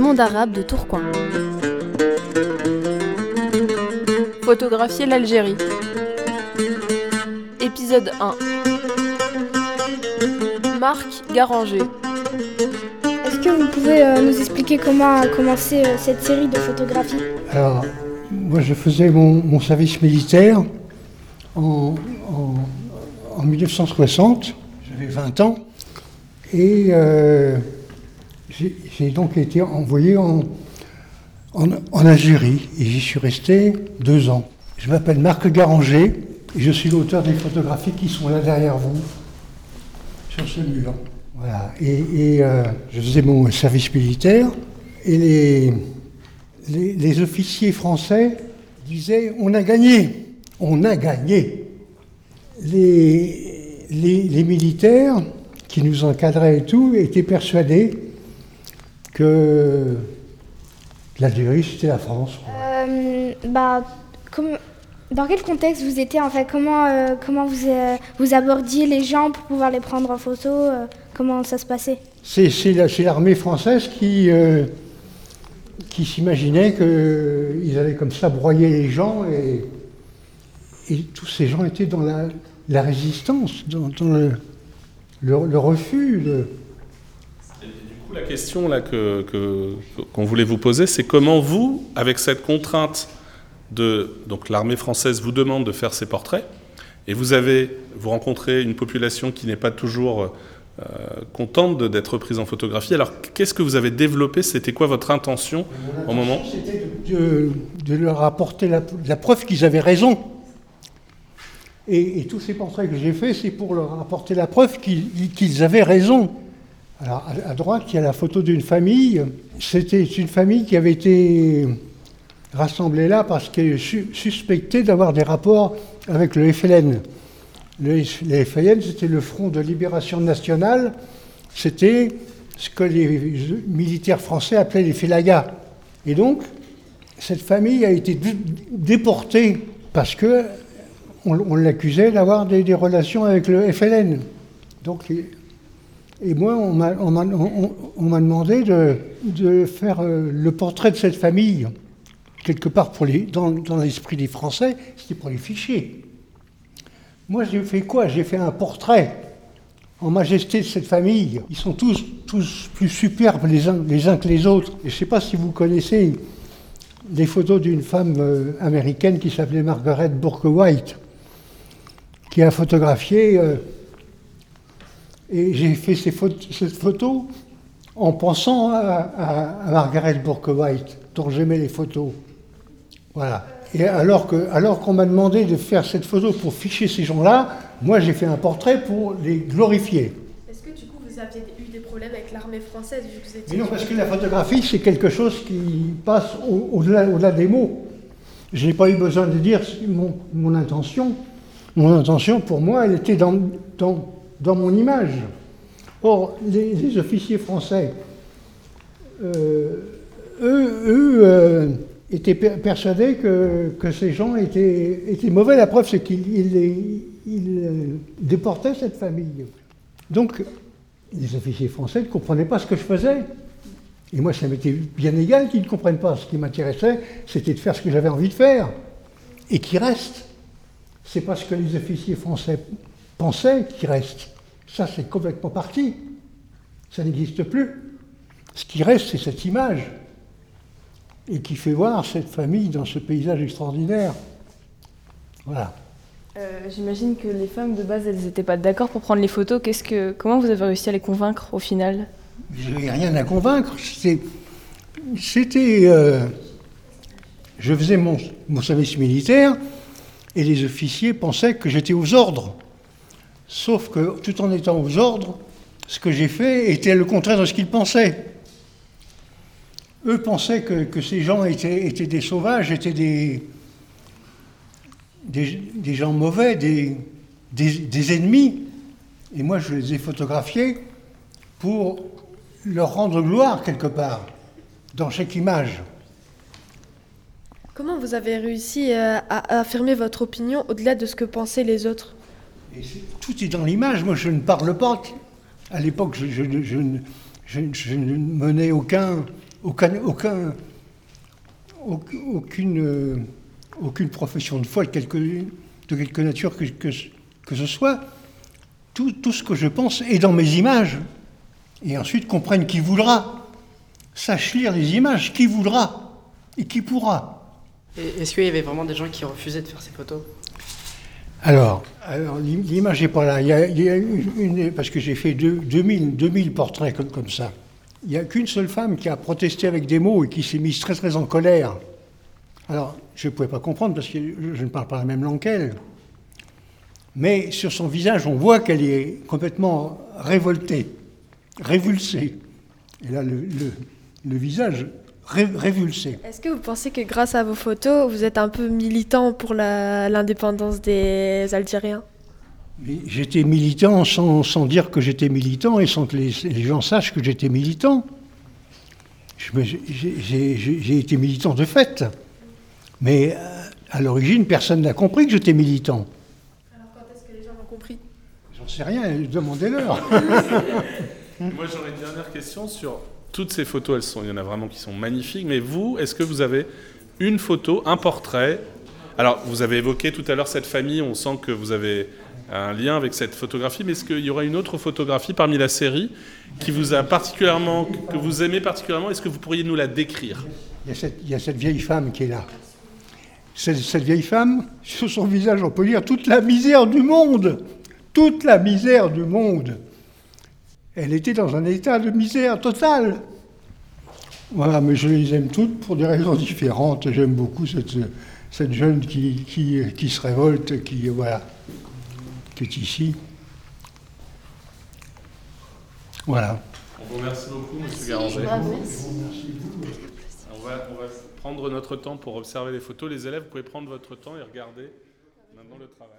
monde arabe de Tourcoing. Photographier l'Algérie. Épisode 1. Marc Garanger. Est-ce que vous pouvez euh, nous expliquer comment a commencé euh, cette série de photographies? Alors, moi je faisais mon, mon service militaire en, en- en 1960, j'avais 20 ans, et euh, j'ai donc été envoyé en, en, en Algérie, et j'y suis resté deux ans. Je m'appelle Marc Garanger, et je suis l'auteur des photographies qui sont là derrière vous, sur ce mur. Voilà, et, euh, je faisais mon service militaire, et les, les, officiers français disaient on a gagné, on a gagné. Les, les militaires qui nous encadraient et tout étaient persuadés que l'Algérie c'était la France. Euh, bah, comme- Dans quel contexte vous étiez en fait? Comment, euh, comment vous, euh, vous abordiez les gens pour pouvoir les prendre en photo Comment ça se passait? C'est c'est la- c'est l'armée française qui, qui s'imaginait qu'ils allaient comme ça broyer les gens et, et tous ces gens étaient dans la, la résistance, dans, dans le, le- le refus. le- la question que qu'on voulait vous poser, c'est comment vous, avec cette contrainte de donc l'armée française vous demande de faire ces portraits, et vous avez vous rencontrez une population qui n'est pas toujours euh, contente d'être prise en photographie. Alors, qu'est-ce que vous avez développé? C'était quoi votre intention au moment? C'était de, leur apporter la, preuve qu'ils avaient raison. Et, tous ces portraits que j'ai faits, c'est pour leur apporter la preuve qu'ils avaient raison. Alors, à, droite, il y a la photo d'une famille. C'était une famille qui avait été rassemblée là parce qu'elle su- suspectait d'avoir des rapports avec le FLN. Le, FLN, c'était le Front de Libération Nationale. C'était ce que les militaires français appelaient les félagas. Et donc, cette famille a été dé- déportée parce que on l'accusait d'avoir des, des relations avec le FLN. Donc, et, moi, on m'a demandé de, faire euh, le portrait de cette famille. Quelque part, pour les, dans, l'esprit des Français, c'était pour les ficher. Moi, j'ai fait quoi? J'ai fait un portrait en majesté de cette famille. Ils sont tous, plus superbes les uns, que les autres. Et je ne sais pas si vous connaissez les photos d'une femme euh, américaine qui s'appelait Margaret Bourke White, qui a photographié. Et j'ai fait ces cette photo en pensant à, à- à Margaret Bourke White, dont j'aimais les photos. Voilà. Et alors que, alors qu'on m'a demandé de faire cette photo pour ficher ces gens-là, moi j'ai fait un portrait pour les glorifier. Est-ce que du coup vous aviez eu des problèmes avec l'armée française vu que vous étiez Mais non, parce que la photographie, c'est quelque chose qui passe au- au-delà des mots. Je n'ai pas eu besoin de dire mon, mon intention. Mon intention, pour moi, elle était dans, dans, dans mon image. Or, les, officiers français, euh, eux, euh, étaient per- persuadés que, ces gens étaient, étaient mauvais. La preuve, c'est qu'ils euh, déportaient cette famille. Donc, les officiers français ne comprenaient pas ce que je faisais. Et moi, ça m'était bien égal qu'ils ne comprennent pas. Ce qui m'intéressait, c'était de faire ce que j'avais envie de faire. Et qui reste. C'est parce que les officiers français pensaient qui reste. Ça, c'est complètement parti. Ça n'existe plus. Ce qui reste, c'est cette image. Et qui fait voir cette famille dans ce paysage extraordinaire. Voilà. Euh, J'imagine que les femmes de base, elles n'étaient pas d'accord pour prendre les photos. Qu'est-ce que, comment vous avez réussi à les convaincre au final? Je n'avais rien à convaincre. C'était. c'était, euh, je faisais mon, mon service militaire et les officiers pensaient que j'étais aux ordres. Sauf que tout en étant aux ordres, ce que j'ai fait était le contraire de ce qu'ils pensaient. Eux pensaient que, ces gens étaient, des sauvages, étaient des, des, gens mauvais, des, des, ennemis. Et moi, je les ai photographiés pour leur rendre gloire quelque part, dans chaque image. Comment vous avez réussi euh, à affirmer votre opinion au-delà de ce que pensaient les autres? Et tout est dans l'image. Moi, je ne parle pas. À l'époque, je, je ne- je je menais aucun, aucun, aucun, auc- aucune, euh, aucune profession de foi de quelque, de quelque nature que, que, que ce soit. Tout, tout ce que je pense est dans mes images. Et ensuite, comprenne qui voudra. Sache lire les images, qui voudra et qui pourra. Est-ce qu'il y avait vraiment des gens qui refusaient de faire ces photos? Alors, alors, l'im- l'image n'est pas là. Il y a, une, parce que j'ai fait deux- 2000, 2000 portraits comme, ça. Il n'y a qu'une seule femme qui a protesté avec des mots et qui s'est mise très très en colère. Alors, je ne pouvais pas comprendre parce que je, ne parle pas la même langue qu'elle. Mais sur son visage, on voit qu'elle est complètement révoltée, révulsée. Et là, le visage ré- révulsé. Est-ce que vous pensez que grâce à vos photos, vous êtes un peu militant pour la- l'indépendance des Algériens? J'étais militant sans, sans dire que j'étais militant et sans que les, les gens sachent que j'étais militant. J'ai été militant de fait. Mais euh, à l'origine, personne n'a compris que j'étais militant. Alors quand est-ce que les gens l'ont compris? J'en sais rien, demandez-leur. Moi, j'aurais une dernière question sur toutes ces photos. Elles sont, il y en a vraiment qui sont magnifiques. Mais vous, est-ce que vous avez une photo, un portrait? Alors, vous avez évoqué tout à l'heure cette famille. On sent que vous avez un lien avec cette photographie. Mais est-ce qu'il y aurait une autre photographie parmi la série qui vous a particulièrement, que vous aimez particulièrement? Est-ce que vous pourriez nous la décrire? Il y, a cette, vieille femme qui est là. Cette vieille femme, sur son visage, on peut lire toute la misère du monde. Toute la misère du monde. Elle était dans un état de misère totale. Voilà, mais je les aime toutes pour des raisons différentes. J'aime beaucoup cette, cette jeune qui, qui, qui se révolte, qui, voilà, qui est ici. Voilà. On vous remercie beaucoup, Monsieur Garanger. On va, on va prendre notre temps pour observer les photos. Les élèves, vous pouvez prendre votre temps et regarder maintenant le travail.